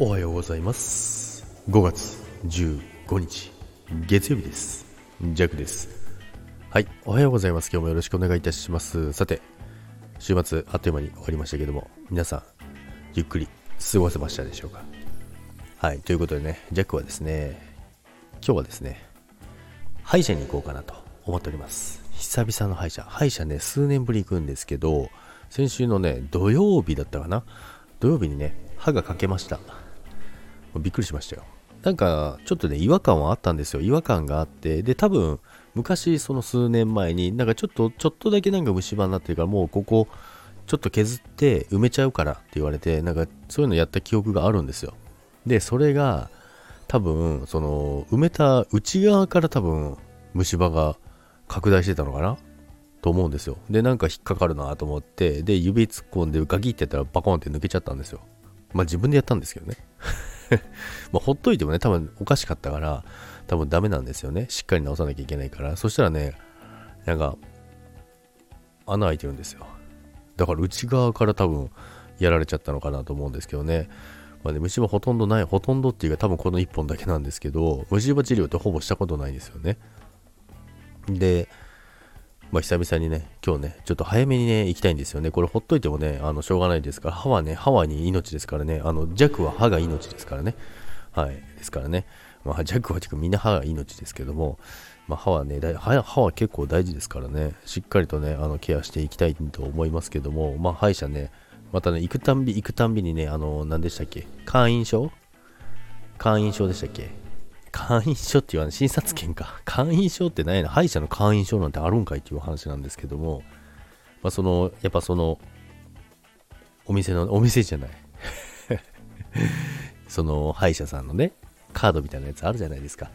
おはようございます。5月15日月曜日です。ジャックです。はいおはようございます。今日もよろしくお願いいたします。さて週末あっという間に終わりましたけども皆さんゆっくり過ごせましたでしょうか？はいということでねジャックはですね今日はですね歯医者に行こうかなと思っております。久々の歯医者。歯医者ね数年ぶり行くんですけど先週のね土曜日だったかな？土曜日にね歯が欠けました。びっくりしましたよ。なんかちょっとね違和感はあったんですよ。違和感があって。で多分昔その数年前になんかちょっとちょっとだけなんか虫歯になってるからもうここちょっと削って埋めちゃうからって言われてなんかそういうのやった記憶があるんですよ。でそれが多分その埋めた内側から多分虫歯が拡大してたのかな？と思うんですよ。でなんか引っかかるなと思ってで指突っ込んでガキってやったらバコンって抜けちゃったんですよ。まあ自分でやったんですけどね。まあほっといてもね多分おかしかったから多分ダメなんですよね。しっかり直さなきゃいけないから。そしたらねなんか穴開いてるんですよ。だから内側から多分やられちゃったのかなと思うんですけどね。まあね、虫歯ほとんどない、ほとんどっていうか多分この1本だけなんですけど、虫歯治療ってほぼしたことないんですよね。で、まあ、久々にね、今日ね、ちょっと早めにね、行きたいんですよね。これほっといてもね、あの、しょうがないですから、歯はね、歯はに命ですからね、あの、弱は歯が命ですからね。はい。ですからね、まあ、弱はみんな歯が命ですけども、まあ、歯はね歯、歯は結構大事ですからね、しっかりとね、あの、ケアしていきたいと思いますけども、まあ、歯医者ね、またね、行くたんび、行くたんびにね、あの、何でしたっけ？会員証？会員証でしたっけ？会員証って言わない、診察券か。会員証って何やな、歯医者の会員証なんてあるんかいっていう話なんですけども、まあ、その、やっぱその、お店の、お店じゃない。その、歯医者さんのね、カードみたいなやつあるじゃないですか。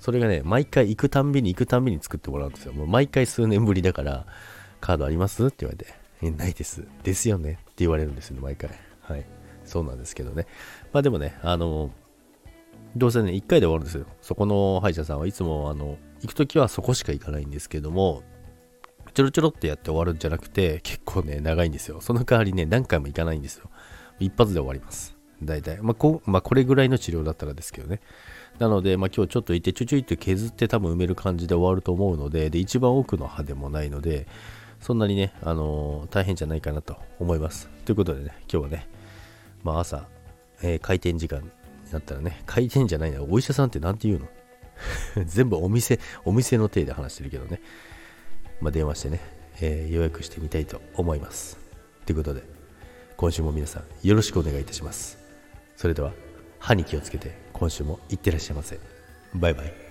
それがね、毎回行くたんびに行くたんびに作ってもらうんですよ。もう毎回数年ぶりだから、カードありますって言われて、え、ないです。ですよねって言われるんですよ、毎回。はい。そうなんですけどね。まあでもね、あの、どうせね、1回で終わるんですよ。そこの歯医者さんはいつも、あの、行くときはそこしか行かないんですけども、ちょろちょろってやって終わるんじゃなくて、結構ね、長いんですよ。その代わりね、何回も行かないんですよ。一発で終わります。大体。まあ、こまあ、これぐらいの治療だったらですけどね。なので、まあ、今日ちょっといて、ちょちょいって削って多分埋める感じで終わると思うので、で、一番奥の歯でもないので、そんなにね、あのー、大変じゃないかなと思います。ということでね、今日はね、まあ、朝、えー、開店時間なったらね、開店じゃないな、お医者さんって何て言うの？全部お店、お店の体で話してるけどね。まあ、電話してね、えー、予約してみたいと思います。ということで、今週も皆さんよろしくお願いいたします。それでは、歯に気をつけて、今週もいってらっしゃいませ。バイバイ。